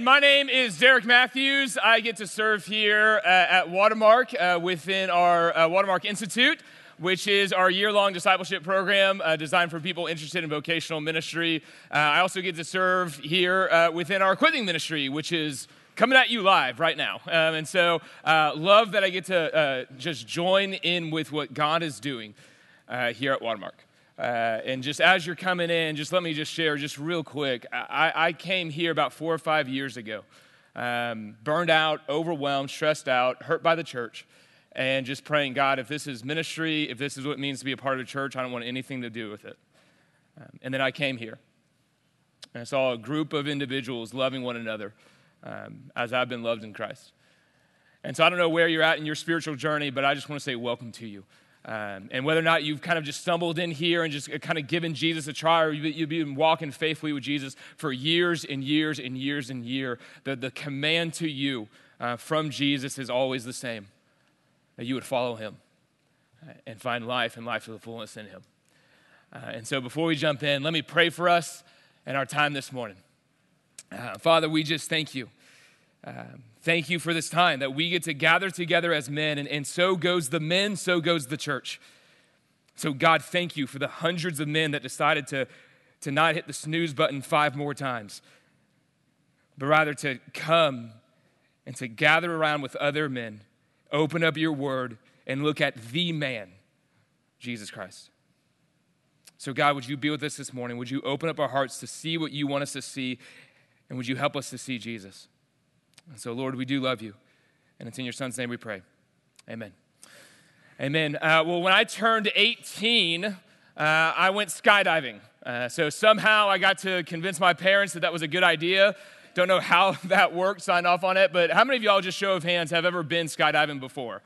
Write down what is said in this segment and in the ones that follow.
My name is Derek Matthews. I get to serve here uh, at Watermark uh, within our uh, Watermark Institute, which is our year long discipleship program uh, designed for people interested in vocational ministry. Uh, I also get to serve here uh, within our equipping ministry, which is coming at you live right now. Um, and so, love that I get to just join in with what God is doing here at Watermark. Uh, and just as you're coming in, just let me just share just real quick. I, I came here about four or five years ago, um, burned out, overwhelmed, stressed out, hurt by the church, and just praying, God, if this is ministry, if this is what it means to be a part of the church, I don't want anything to do with it. Um, and then I came here. And I saw a group of individuals loving one another um, as I've been loved in Christ. And so I don't know where you're at in your spiritual journey, but I just want to say welcome to you. Um, and whether or not you've kind of just stumbled in here and just kind of given Jesus a try, or you've been walking faithfully with Jesus for years and years and years and years, the, the command to you uh, from Jesus is always the same that you would follow him uh, and find life and life to the fullness in him. Uh, and so before we jump in, let me pray for us and our time this morning. Uh, Father, we just thank you. Um, thank you for this time that we get to gather together as men, and, and so goes the men, so goes the church. So, God, thank you for the hundreds of men that decided to, to not hit the snooze button five more times, but rather to come and to gather around with other men, open up your word, and look at the man, Jesus Christ. So, God, would you be with us this morning? Would you open up our hearts to see what you want us to see? And would you help us to see Jesus? And so, Lord, we do love you. And it's in your son's name we pray. Amen. Amen. Uh, well, when I turned 18, uh, I went skydiving. Uh, so somehow I got to convince my parents that that was a good idea. Don't know how that worked, signed off on it, but how many of y'all, just show of hands, have ever been skydiving before?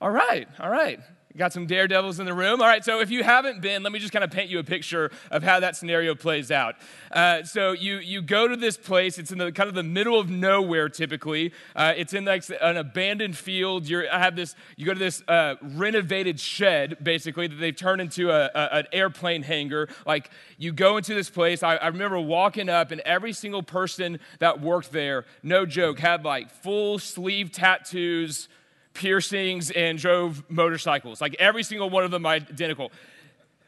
All right, all right. Got some daredevils in the room. All right, so if you haven't been, let me just kind of paint you a picture of how that scenario plays out. Uh, so you you go to this place. It's in the kind of the middle of nowhere. Typically, uh, it's in like an abandoned field. you I have this. You go to this uh, renovated shed, basically that they've turned into a, a, an airplane hangar. Like you go into this place. I, I remember walking up, and every single person that worked there, no joke, had like full sleeve tattoos piercings and drove motorcycles. Like every single one of them identical.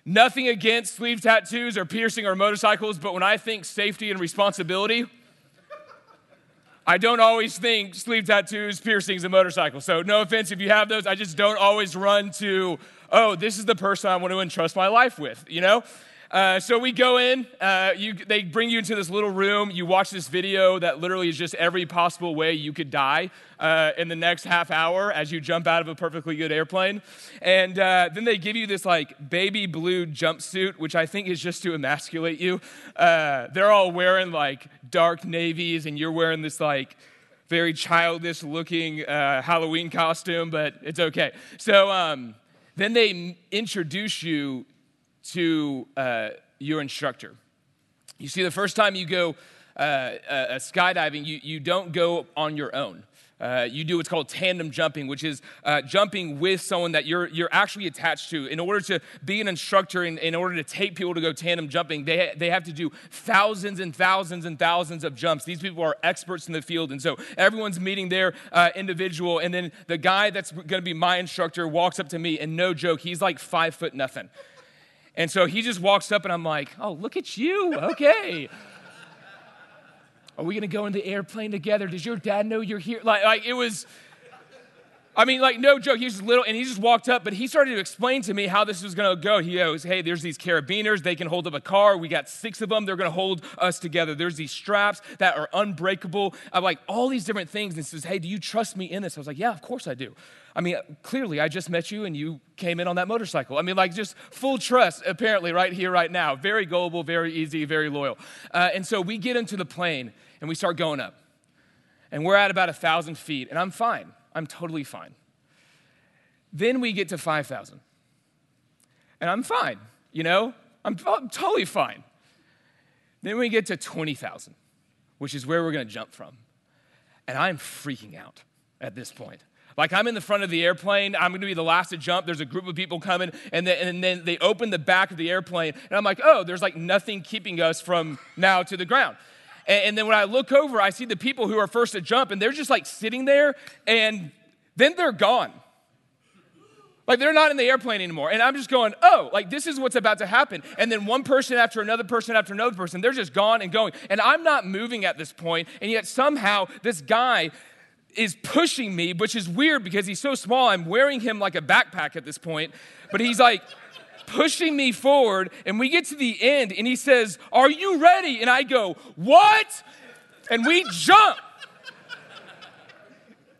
Nothing against sleeve tattoos or piercing or motorcycles, but when I think safety and responsibility, I don't always think sleeve tattoos, piercings, and motorcycles. So, no offense if you have those. I just don't always run to, oh, this is the person I want to entrust my life with, you know? Uh, so we go in, uh, you, they bring you into this little room. You watch this video that literally is just every possible way you could die uh, in the next half hour as you jump out of a perfectly good airplane. And uh, then they give you this like baby blue jumpsuit, which I think is just to emasculate you. Uh, they're all wearing like dark navies, and you're wearing this like very childish looking Halloween costume, but it's okay. So um, then they introduce you to uh, your instructor. You see, the first time you go uh, uh, skydiving, you, you don't go on your own. Uh, you do what's called tandem jumping, which is uh, jumping with someone that you're, you're actually attached to. In order to be an instructor, in, in order to take people to go tandem jumping, they, they have to do thousands and thousands and thousands of jumps. These people are experts in the field. And so everyone's meeting their uh, individual. And then the guy that's going to be my instructor walks up to me, and no joke, he's like five foot nothing. And so he just walks up, and I'm like, oh, look at you. Okay. Are we going to go in the airplane together? Does your dad know you're here? Like, like it was. I mean, like, no joke. He's just little, and he just walked up, but he started to explain to me how this was going to go. He goes, Hey, there's these carabiners. They can hold up a car. We got six of them. They're going to hold us together. There's these straps that are unbreakable. I'm like, all these different things. And he says, Hey, do you trust me in this? I was like, Yeah, of course I do. I mean, clearly, I just met you and you came in on that motorcycle. I mean, like, just full trust, apparently, right here, right now. Very gullible, very easy, very loyal. Uh, and so we get into the plane and we start going up. And we're at about a thousand feet, and I'm fine. I'm totally fine. Then we get to 5,000. And I'm fine, you know? I'm, I'm totally fine. Then we get to 20,000, which is where we're gonna jump from. And I'm freaking out at this point. Like I'm in the front of the airplane, I'm gonna be the last to jump. There's a group of people coming, and, and then they open the back of the airplane, and I'm like, oh, there's like nothing keeping us from now to the ground. And, and then when I look over, I see the people who are first to jump, and they're just like sitting there, and then they're gone. Like they're not in the airplane anymore. And I'm just going, oh, like this is what's about to happen. And then one person after another person after another person, they're just gone and going. And I'm not moving at this point, And yet somehow this guy is pushing me, which is weird because he's so small. I'm wearing him like a backpack at this point. But he's like, pushing me forward, and we get to the end, and he says, Are you ready? And I go, What? And we jump.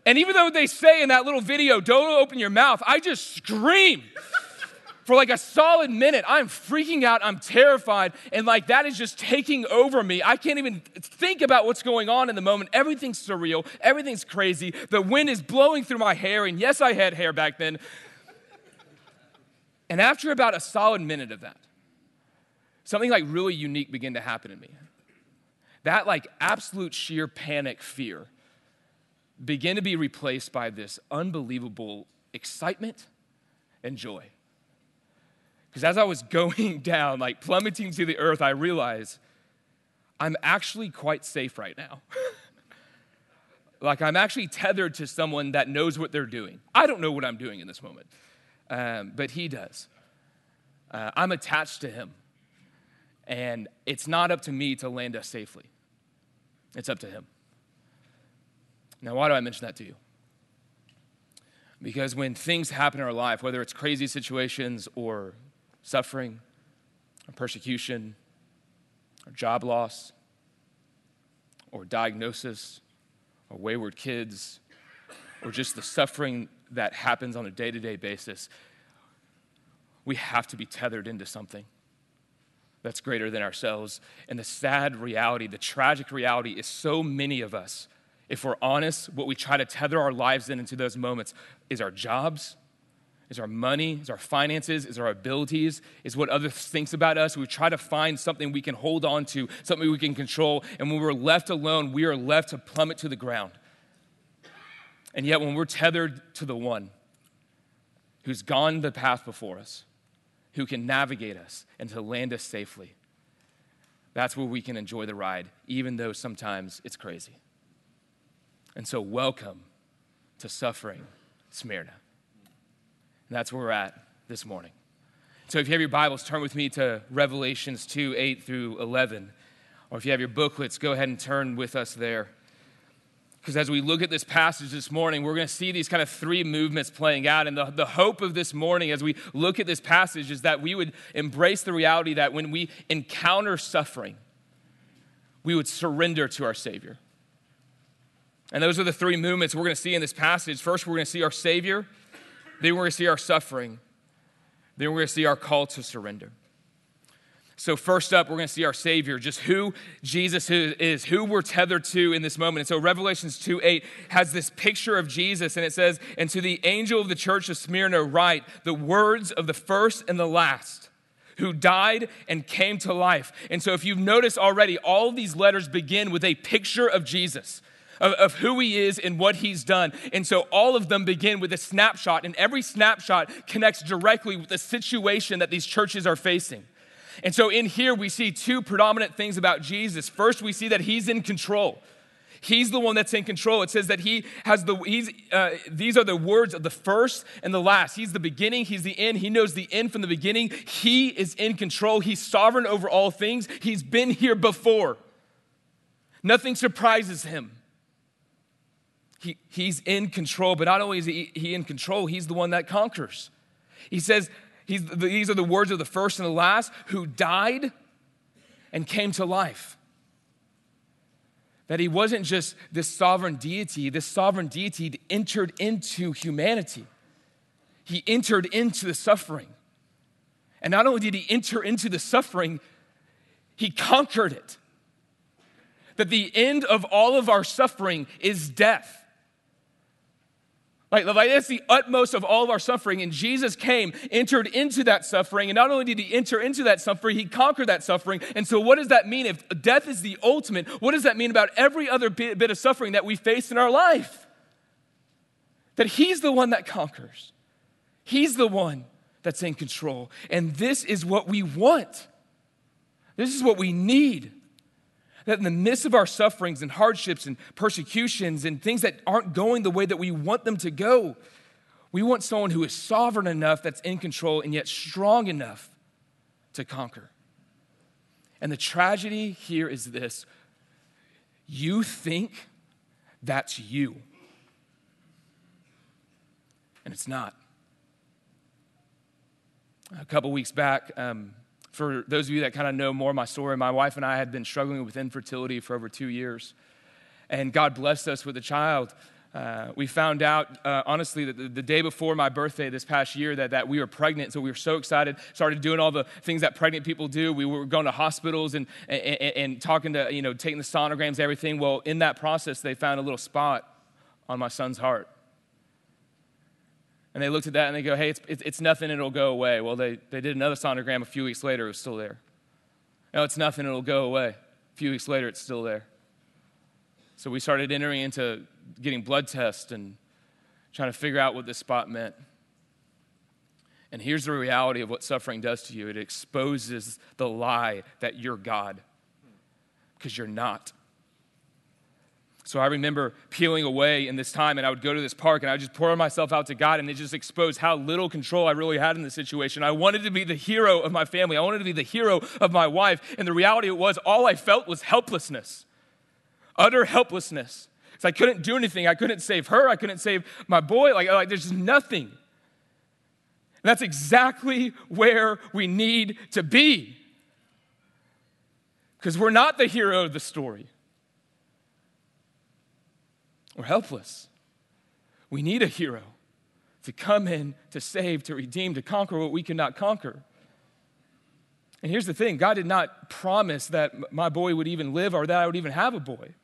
And even though they say in that little video, don't open your mouth, I just scream for like a solid minute. I'm freaking out. I'm terrified. And like that is just taking over me. I can't even think about what's going on in the moment. Everything's surreal. Everything's crazy. The wind is blowing through my hair. And yes, I had hair back then. And after about a solid minute of that, something like really unique began to happen in me. That like absolute sheer panic fear began to be replaced by this unbelievable excitement and joy. Because as I was going down, like plummeting to the earth, I realized I'm actually quite safe right now. like I'm actually tethered to someone that knows what they're doing. I don't know what I'm doing in this moment, um, but he does. Uh, I'm attached to him. And it's not up to me to land us safely, it's up to him. Now, why do I mention that to you? Because when things happen in our life, whether it's crazy situations or suffering or persecution or job loss or diagnosis or wayward kids or just the suffering that happens on a day to day basis, we have to be tethered into something that's greater than ourselves. And the sad reality, the tragic reality, is so many of us if we're honest, what we try to tether our lives in into those moments is our jobs, is our money, is our finances, is our abilities, is what others thinks about us. We try to find something we can hold on to, something we can control, and when we're left alone, we are left to plummet to the ground. And yet when we're tethered to the one who's gone the path before us, who can navigate us and to land us safely, that's where we can enjoy the ride, even though sometimes it's crazy. And so, welcome to suffering Smyrna. And that's where we're at this morning. So, if you have your Bibles, turn with me to Revelations 2 8 through 11. Or if you have your booklets, go ahead and turn with us there. Because as we look at this passage this morning, we're going to see these kind of three movements playing out. And the, the hope of this morning, as we look at this passage, is that we would embrace the reality that when we encounter suffering, we would surrender to our Savior. And those are the three movements we're going to see in this passage. First, we're going to see our Savior, then, we're going to see our suffering, then, we're going to see our call to surrender. So, first up, we're going to see our Savior, just who Jesus is, who we're tethered to in this moment. And so, Revelations 2 8 has this picture of Jesus, and it says, And to the angel of the church of Smyrna, write the words of the first and the last who died and came to life. And so, if you've noticed already, all these letters begin with a picture of Jesus of, of who he is and what he's done. And so all of them begin with a snapshot, and every snapshot connects directly with the situation that these churches are facing. And so in here, we see two predominant things about Jesus. First, we see that he's in control. He's the one that's in control. It says that he has the, he's, uh, these are the words of the first and the last. He's the beginning, he's the end. He knows the end from the beginning. He is in control. He's sovereign over all things. He's been here before. Nothing surprises him he, he's in control, but not only is he, he in control, he's the one that conquers. He says, he's, These are the words of the first and the last who died and came to life. That he wasn't just this sovereign deity, this sovereign deity entered into humanity. He entered into the suffering. And not only did he enter into the suffering, he conquered it. That the end of all of our suffering is death. Like, like that's the utmost of all of our suffering. And Jesus came, entered into that suffering. And not only did he enter into that suffering, he conquered that suffering. And so, what does that mean? If death is the ultimate, what does that mean about every other bit, bit of suffering that we face in our life? That he's the one that conquers, he's the one that's in control. And this is what we want, this is what we need. That in the midst of our sufferings and hardships and persecutions and things that aren't going the way that we want them to go, we want someone who is sovereign enough, that's in control, and yet strong enough to conquer. And the tragedy here is this you think that's you, and it's not. A couple weeks back, um, for those of you that kind of know more of my story, my wife and I had been struggling with infertility for over two years. And God blessed us with a child. Uh, we found out, uh, honestly, that the, the, day before my birthday this past year that, that we were pregnant. So we were so excited, started doing all the things that pregnant people do. We were going to hospitals and, and, and talking to, you know, taking the sonograms, everything. Well, in that process, they found a little spot on my son's heart. And they looked at that and they go, hey, it's, it's, nothing, it'll go away. Well, they, they did another sonogram a few weeks later, it was still there. No, it's nothing, it'll go away. A few weeks later, it's still there. So we started entering into getting blood tests and trying to figure out what this spot meant. And here's the reality of what suffering does to you it exposes the lie that you're God, because you're not. So I remember peeling away in this time, and I would go to this park and I would just pour myself out to God, and it just exposed how little control I really had in the situation. I wanted to be the hero of my family, I wanted to be the hero of my wife, and the reality it was all I felt was helplessness, utter helplessness. Because I couldn't do anything. I couldn't save her, I couldn't save my boy. Like, like there's just nothing. And that's exactly where we need to be. Because we're not the hero of the story. We're helpless. We need a hero to come in, to save, to redeem, to conquer what we cannot conquer. And here's the thing God did not promise that my boy would even live or that I would even have a boy.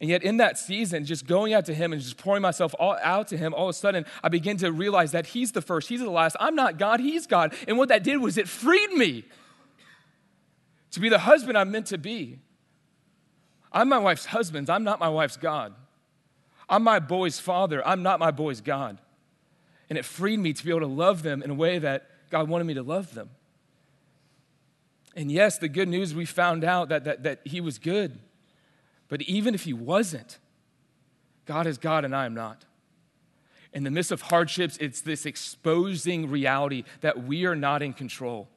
And yet, in that season, just going out to him and just pouring myself all out to him, all of a sudden, I begin to realize that he's the first, he's the last. I'm not God, he's God. And what that did was it freed me to be the husband I'm meant to be. I'm my wife's husband. I'm not my wife's God. I'm my boy's father. I'm not my boy's God. And it freed me to be able to love them in a way that God wanted me to love them. And yes, the good news we found out that, that, that he was good. But even if he wasn't, God is God and I am not. In the midst of hardships, it's this exposing reality that we are not in control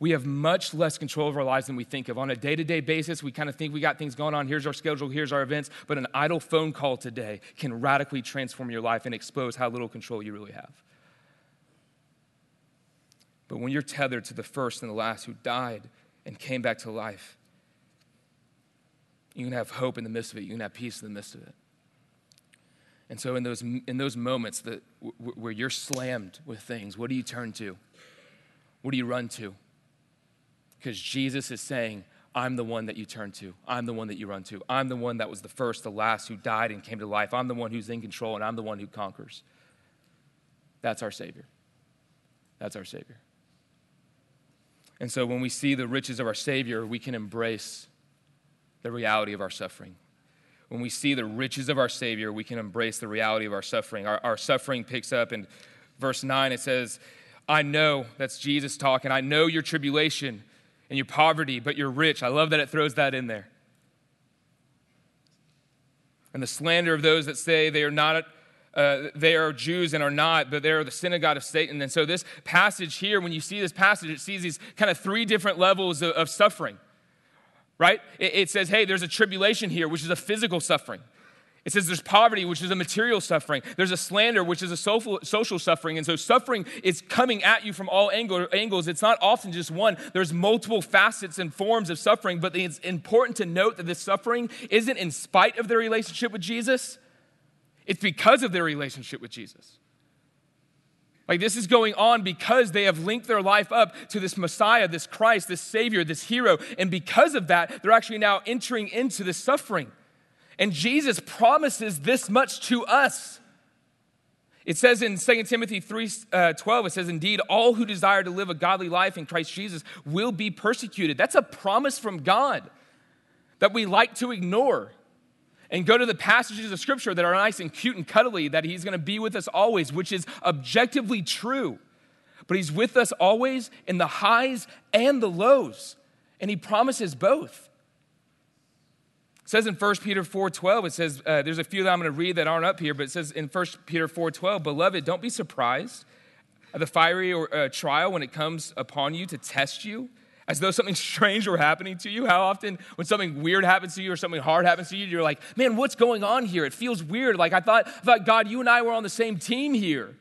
we have much less control of our lives than we think of. On a day to day basis, we kind of think we got things going on. Here's our schedule, here's our events. But an idle phone call today can radically transform your life and expose how little control you really have. But when you're tethered to the first and the last who died and came back to life, you can have hope in the midst of it, you can have peace in the midst of it. And so, in those, in those moments that, where you're slammed with things, what do you turn to? What do you run to? Because Jesus is saying, I'm the one that you turn to. I'm the one that you run to. I'm the one that was the first, the last, who died and came to life. I'm the one who's in control, and I'm the one who conquers. That's our Savior. That's our Savior. And so when we see the riches of our Savior, we can embrace the reality of our suffering. When we see the riches of our Savior, we can embrace the reality of our suffering. Our, our suffering picks up in verse 9. It says, I know, that's Jesus talking, I know your tribulation and your poverty, but you're rich. I love that it throws that in there. And the slander of those that say they are not. Uh, they are Jews and are not, but they are the synagogue of Satan. And so, this passage here, when you see this passage, it sees these kind of three different levels of, of suffering, right? It, it says, hey, there's a tribulation here, which is a physical suffering. It says there's poverty, which is a material suffering. There's a slander, which is a social suffering. And so suffering is coming at you from all angles. It's not often just one, there's multiple facets and forms of suffering. But it's important to note that this suffering isn't in spite of their relationship with Jesus, it's because of their relationship with Jesus. Like this is going on because they have linked their life up to this Messiah, this Christ, this Savior, this hero. And because of that, they're actually now entering into this suffering. And Jesus promises this much to us. It says in 2 Timothy 3 uh, 12, it says, Indeed, all who desire to live a godly life in Christ Jesus will be persecuted. That's a promise from God that we like to ignore and go to the passages of Scripture that are nice and cute and cuddly, that He's going to be with us always, which is objectively true. But He's with us always in the highs and the lows, and He promises both. Says in 1 Peter 4.12, it says, uh, there's a few that I'm going to read that aren't up here, but it says in 1 Peter 4.12, Beloved, don't be surprised at the fiery or, uh, trial when it comes upon you to test you, as though something strange were happening to you. How often, when something weird happens to you or something hard happens to you, you're like, man, what's going on here? It feels weird. Like I thought, I thought God, you and I were on the same team here.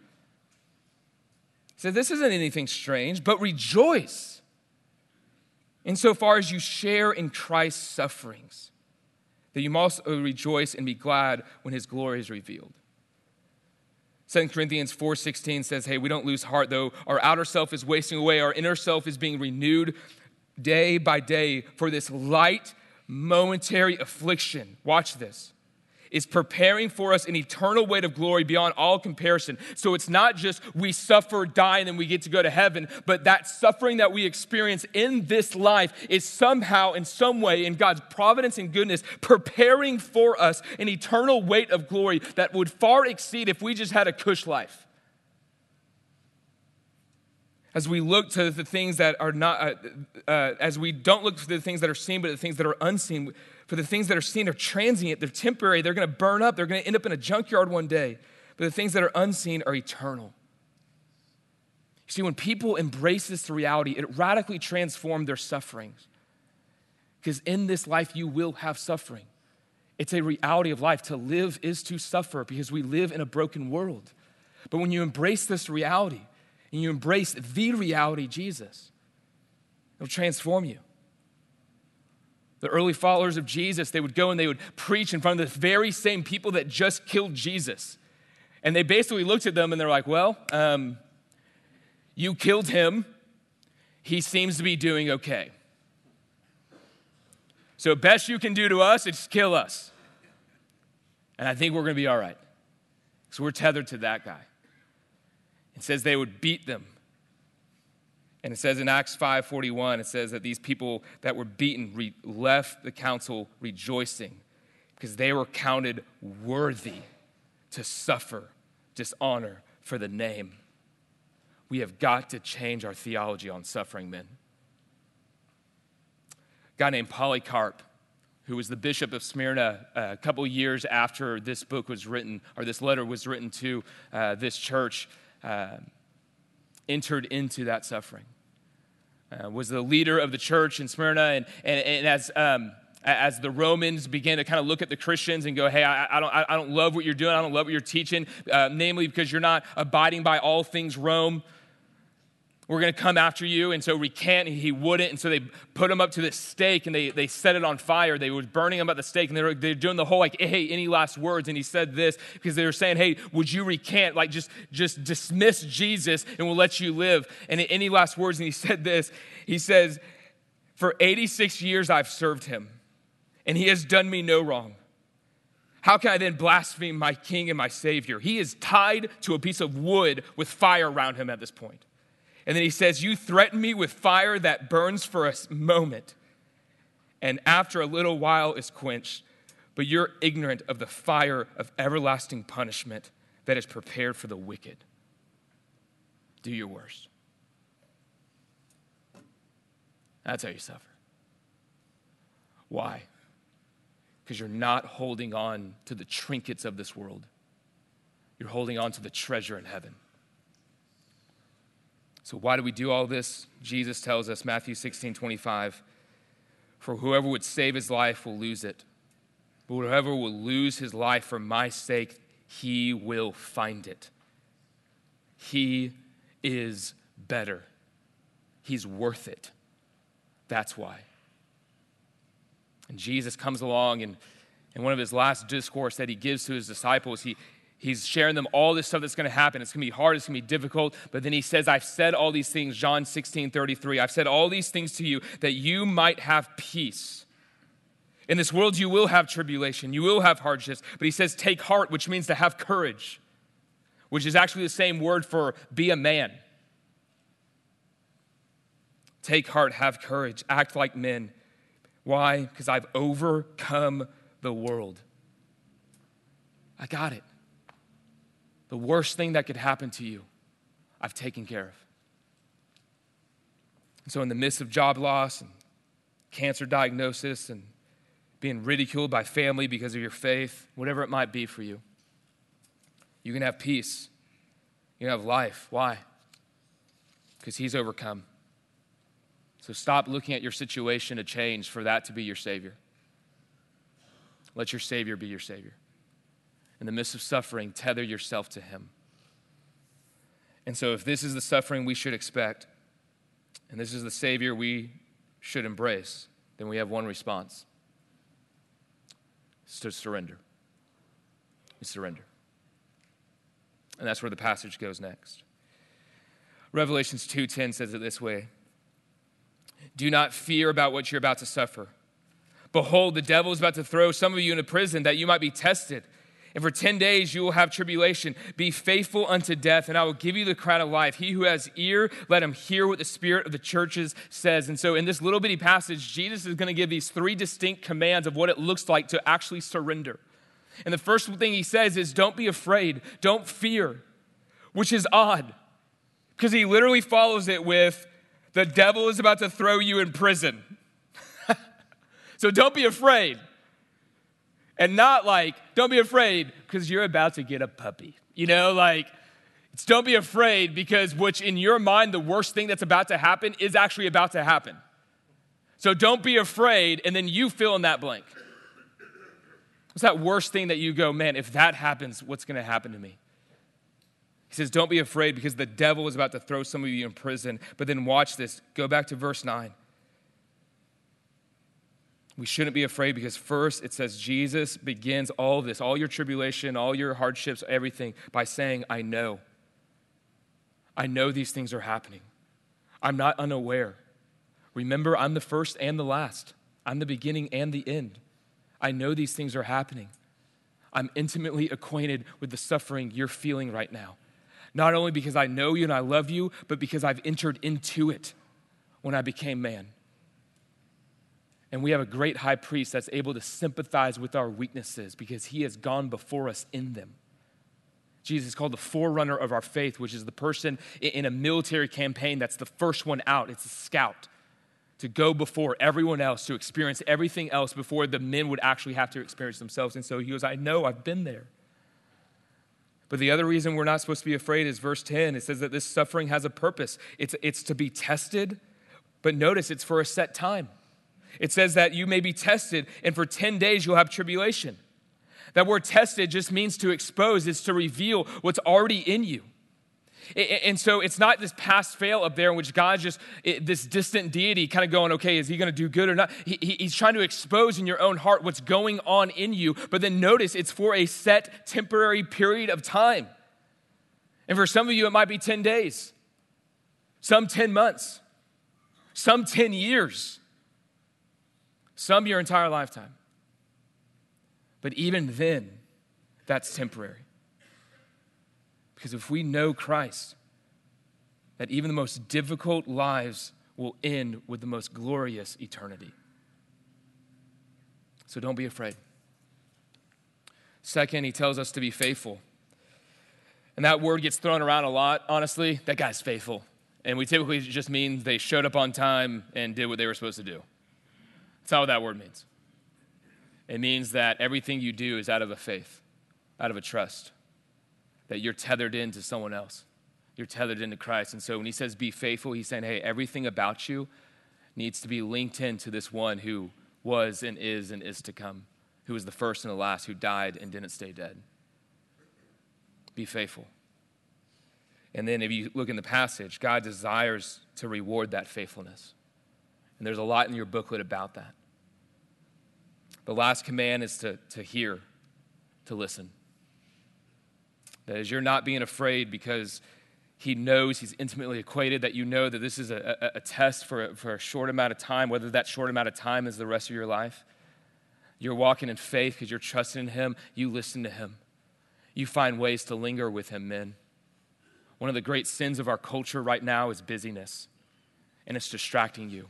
He said, This isn't anything strange, but rejoice insofar as you share in Christ's sufferings, that you must uh, rejoice and be glad when his glory is revealed. 2 Corinthians 4:16 says, "Hey, we don't lose heart though our outer self is wasting away, our inner self is being renewed day by day for this light momentary affliction." Watch this is preparing for us an eternal weight of glory beyond all comparison. So it's not just we suffer, die, and then we get to go to heaven, but that suffering that we experience in this life is somehow, in some way, in God's providence and goodness, preparing for us an eternal weight of glory that would far exceed if we just had a cush life as we look to the things that are not, uh, uh, as we don't look to the things that are seen, but the things that are unseen, for the things that are seen are transient, they're temporary, they're to burn up, they're to end up in a junkyard one day. But the things that are unseen are eternal. You see, when people embrace this reality, it radically transforms their sufferings. Because in this life, you will have suffering. It's a reality of life. To live is to suffer because we live in a broken world. But when you embrace this reality and you embrace the reality, Jesus, it'll transform you. The early followers of Jesus, they would go and they would preach in front of the very same people that just killed Jesus. And they basically looked at them and they're like, well, um, you killed him. He seems to be doing okay. So, best you can do to us is kill us. And I think we're going to be all right. So, we're tethered to that guy. It says they would beat them and it says in Acts 5:41, it says that these people that were beaten re- left the council rejoicing because they were counted worthy to suffer dishonor for the name. We have got to change our theology on suffering, men. A guy named Polycarp, who was the bishop of Smyrna uh, a couple years after this book was written, or this letter was written to uh, this church, uh, entered into that suffering. Uh, was the leader of the church in Smyrna, and, and, and as, um, as the Romans began to kind of look at the Christians and go, hey, I, I, don't, I don't love what you're doing, I don't love what you're teaching, uh, namely because you're not abiding by all things Rome we're going to come after you. And so recant, he wouldn't. And so they put him up to this stake and they, they set it on fire. They were burning him at the stake and they were, they were doing the whole like, hey, any last words? And he said this because they were saying, hey, would you recant? Like just, just dismiss Jesus and we'll let you live. And any last words? And he said this. He says, for 86 years I've served him and he has done me no wrong. How can I then blaspheme my king and my savior? He is tied to a piece of wood with fire around him at this point. And then he says, You threaten me with fire that burns for a moment, and after a little while is quenched, but you're ignorant of the fire of everlasting punishment that is prepared for the wicked. Do your worst. That's how you suffer. Why? Because you're not holding on to the trinkets of this world, you're holding on to the treasure in heaven. So, why do we do all this? Jesus tells us, Matthew 16 25, for whoever would save his life will lose it. But whoever will lose his life for my sake, he will find it. He is better. He's worth it. That's why. And Jesus comes along, and in one of his last discourse that he gives to his disciples, he, He's sharing them all this stuff that's going to happen. It's going to be hard, it's going to be difficult. But then he says, I've said all these things, John 16, 33. I've said all these things to you that you might have peace. In this world, you will have tribulation, you will have hardships. But he says, take heart, which means to have courage, which is actually the same word for be a man. Take heart, have courage, act like men. Why? Because I've overcome the world. I got it the worst thing that could happen to you, I've taken care of. And so, in the midst of job loss and cancer diagnosis and being ridiculed by family because of your faith, whatever it might be for you. You can have peace. You can have life. Why? Because He's overcome. So stop looking at your situation to change for that to be your Savior. Let your Savior be your Savior. In the midst of suffering, tether yourself to Him. And so, if this is the suffering we should expect, and this is the Savior we should embrace, then we have one response it's to surrender. We surrender. And that's where the passage goes next. Revelations 2:10 says it this way. Do not fear about what you're about to suffer. Behold, the devil is about to throw some of you into prison that you might be tested. And for 10 days you will have tribulation. Be faithful unto death, and I will give you the crown of life. He who has ear, let him hear what the Spirit of the churches says. And so, in this little bitty passage, Jesus is going to give these three distinct commands of what it looks like to actually surrender. And the first thing he says is, Don't be afraid, don't fear, which is odd because he literally follows it with, The devil is about to throw you in prison. so don't be afraid. And not like, don't be afraid because you're about to get a puppy. You know, like, it's don't be afraid because, which in your mind, the worst thing that's about to happen is actually about to happen. So don't be afraid, and then you fill in that blank. What's that worst thing that you go, man, if that happens, what's going to happen to me? He says, Don't be afraid because the devil is about to throw some of you in prison. But then watch this. Go back to verse 9. We shouldn't be afraid because first it says Jesus begins all of this, all your tribulation, all your hardships, everything, by saying, I know. I know these things are happening. I'm not unaware. Remember, I'm the first and the last. I'm the beginning and the end. I know these things are happening. I'm intimately acquainted with the suffering you're feeling right now. Not only because I know you and I love you, but because I've entered into it when I became man. And we have a great high priest that's able to sympathize with our weaknesses because he has gone before us in them. Jesus is called the forerunner of our faith, which is the person in a military campaign that's the first one out. It's a scout to go before everyone else, to experience everything else before the men would actually have to experience themselves. And so he goes, I know, I've been there. But the other reason we're not supposed to be afraid is verse 10. It says that this suffering has a purpose, it's, it's to be tested, but notice it's for a set time. It says that you may be tested, and for 10 days you'll have tribulation. That word tested just means to expose, it's to reveal what's already in you. And so it's not this pass fail up there in which God's just eh, this distant deity kind of going, okay, is he going to do good or not? he's trying to expose in your own heart what's going on in you. But then notice it's for a set temporary period of time. And for some of you, it might be 10 days, some 10 months, some 10 years some your entire lifetime. But even then, that's temporary. Because if we know Christ, that even the most difficult lives will end with the most glorious eternity. So don't be afraid. Second, he tells us to be faithful. And that word gets thrown around a lot, honestly. That guy's faithful. And we typically just mean they showed up on time and did what they were supposed to do. That's not what that word means. It means that everything you do is out of a faith, out of a trust, that you're tethered into someone else. You're tethered into Christ. And so when he says be faithful, he's saying, hey, everything about you needs to be linked into this one who was and is and is to come, who was the first and the last, who died and didn't stay dead. Be faithful. And then if you look in the passage, God desires to reward that faithfulness. And there's a lot in your booklet about that. The last command is to, to hear, to listen. That is, you're not being afraid because he knows he's intimately acquainted, that you know that this is a, a, a test for a, for a short amount of time, whether that short amount of time is the rest of your life. You're walking in faith because you're trusting in him. You listen to him. You find ways to linger with him, men. One of the great sins of our culture right now is busyness, and it's distracting you,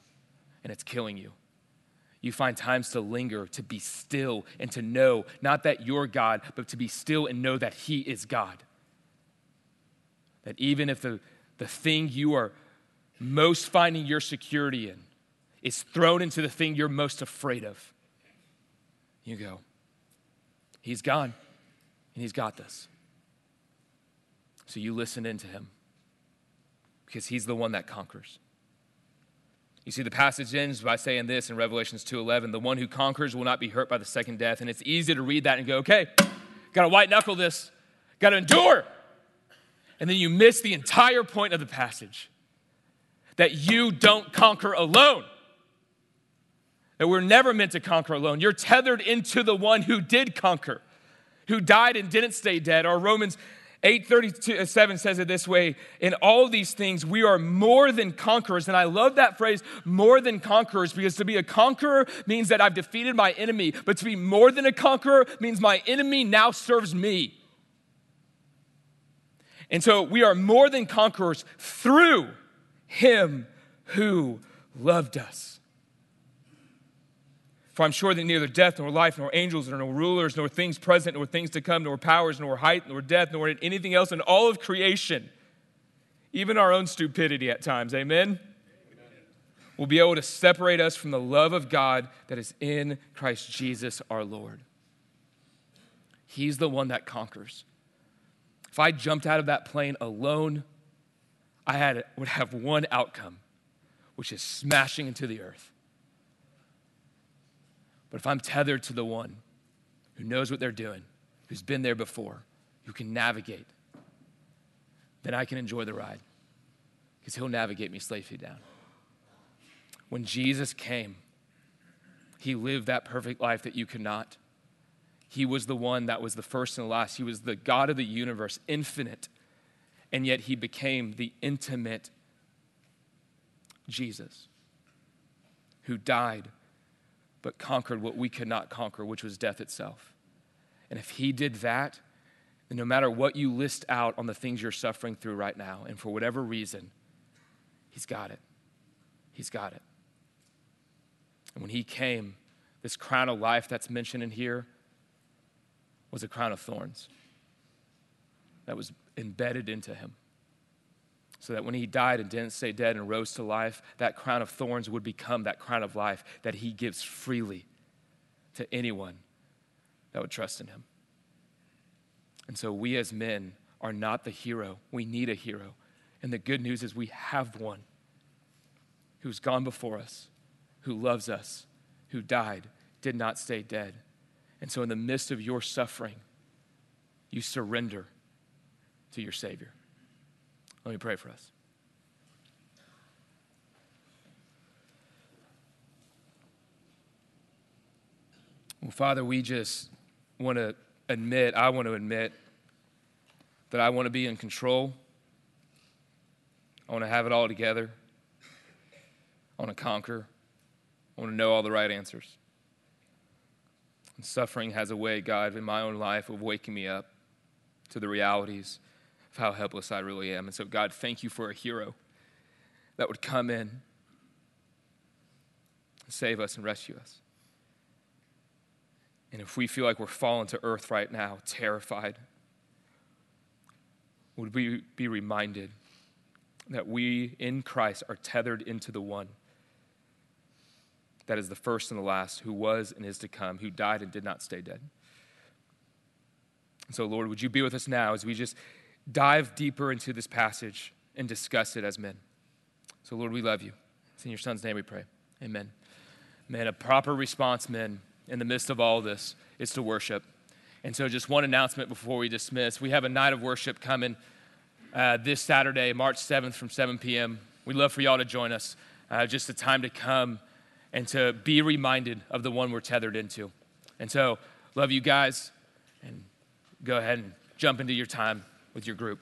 and it's killing you you find times to linger, to be still, and to know not that you're God, but to be still and know that He is God. That even if the, the thing you are most finding your security in is thrown into the thing you're most afraid of, You go, He's gone, and He's got this. So you listen into Him because He's the one that conquers. You see, the passage ends by saying this in Revelations 2:11, the one who conquers will not be hurt by the second death. And it's easy to read that and go, okay, gotta white knuckle this, gotta endure. And then you miss the entire point of the passage that you don't conquer alone. That we're never meant to conquer alone. You're tethered into the one who did conquer, who died and didn't stay dead. Or Romans 837 uh, says it this way In all these things, we are more than conquerors. And I love that phrase, more than conquerors, because to be a conqueror means that I've defeated my enemy. But to be more than a conqueror means my enemy now serves me. And so we are more than conquerors through him who loved us. For I'm sure that neither death, nor life, nor angels, nor rulers, nor things present, nor things to come, nor powers, nor height, nor depth, nor anything else in all of creation, even our own stupidity at times, amen, will be able to separate us from the love of God that is in Christ Jesus our Lord. He's the one that conquers. If I jumped out of that plane alone, I had, would have one outcome, which is smashing into the earth. But if I'm tethered to the one who knows what they're doing, who's been there before, who can navigate, then I can enjoy the ride because he'll navigate me safely down. When Jesus came, he lived that perfect life that you could not. He was the one that was the first and the last. He was the God of the universe, infinite. And yet he became the intimate Jesus who died but conquered what we could not conquer, which was death itself. And if he did that, then no matter what you list out on the things you're suffering through right now, and for whatever reason, he's got it. He's got it. And when he came, this crown of life that's mentioned in here was a crown of thorns that was embedded into him so that when he died and didn't stay dead and rose to life, that crown of thorns would become that crown of life that he gives freely to anyone that would trust in him. And so we as men are not the hero. We need a hero. And the good news is we have one who's gone before us, who loves us, who died, did not stay dead. And so in the midst of your suffering, you surrender to your Savior. Let me pray for us. Well, Father, we just want to admit, I want to admit that I want to be in control. I want to have it all together. I want to conquer. I want to know all the right answers. And suffering has a way, God, in my own life of waking me up to the realities how helpless I really am. And so, God, thank you for a hero that would come in, and save us, and rescue us. And if we feel like we're falling to earth right now, terrified, would we be reminded that we in Christ are tethered into the one that is the first and the last, who was and is to come, who died and did not stay dead. And so, Lord, would you be with us now as we just dive deeper into this passage and discuss it as men. So, Lord, we love you. It's in your son's name we pray. Amen. Man, a proper response, men, in the midst of all this is to worship. And so, just one announcement before we dismiss. We have a night of worship coming uh, this Saturday, March 7th from 7 p.m. We'd love for y'all to join us. Uh, just a time to come and to be reminded of the one we're tethered into. And so, love you guys, and go ahead and jump into your time with your group.